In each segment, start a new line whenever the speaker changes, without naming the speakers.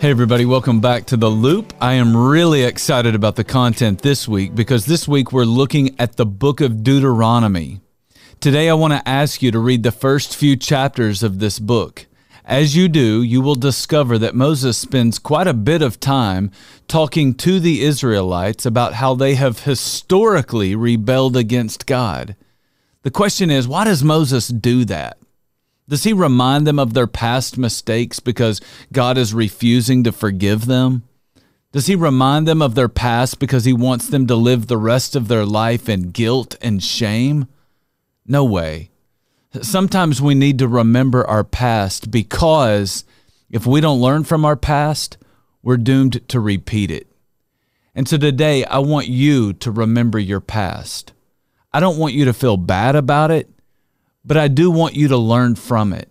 Hey, everybody, welcome back to The Loop. I am really excited about the content this week because this week we're looking at the book of Deuteronomy. Today, I want to ask you to read the first few chapters of this book. As you do, you will discover that Moses spends quite a bit of time talking to the Israelites about how they have historically rebelled against God. The question is, why does Moses do that? Does he remind them of their past mistakes because God is refusing to forgive them? Does he remind them of their past because he wants them to live the rest of their life in guilt and shame? No way. Sometimes we need to remember our past because if we don't learn from our past, we're doomed to repeat it. And so today, I want you to remember your past. I don't want you to feel bad about it but I do want you to learn from it.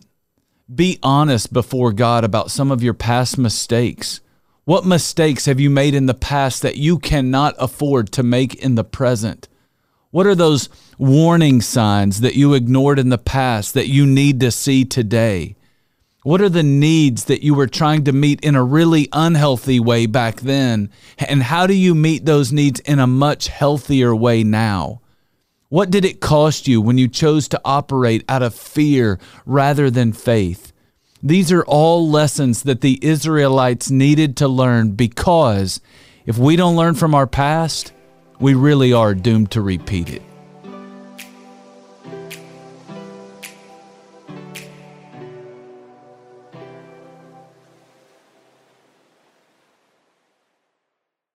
Be honest before God about some of your past mistakes. What mistakes have you made in the past that you cannot afford to make in the present? What are those warning signs that you ignored in the past that you need to see today? What are the needs that you were trying to meet in a really unhealthy way back then? And how do you meet those needs in a much healthier way now? What did it cost you when you chose to operate out of fear rather than faith? These are all lessons that the Israelites needed to learn because if we don't learn from our past, we really are doomed to repeat it.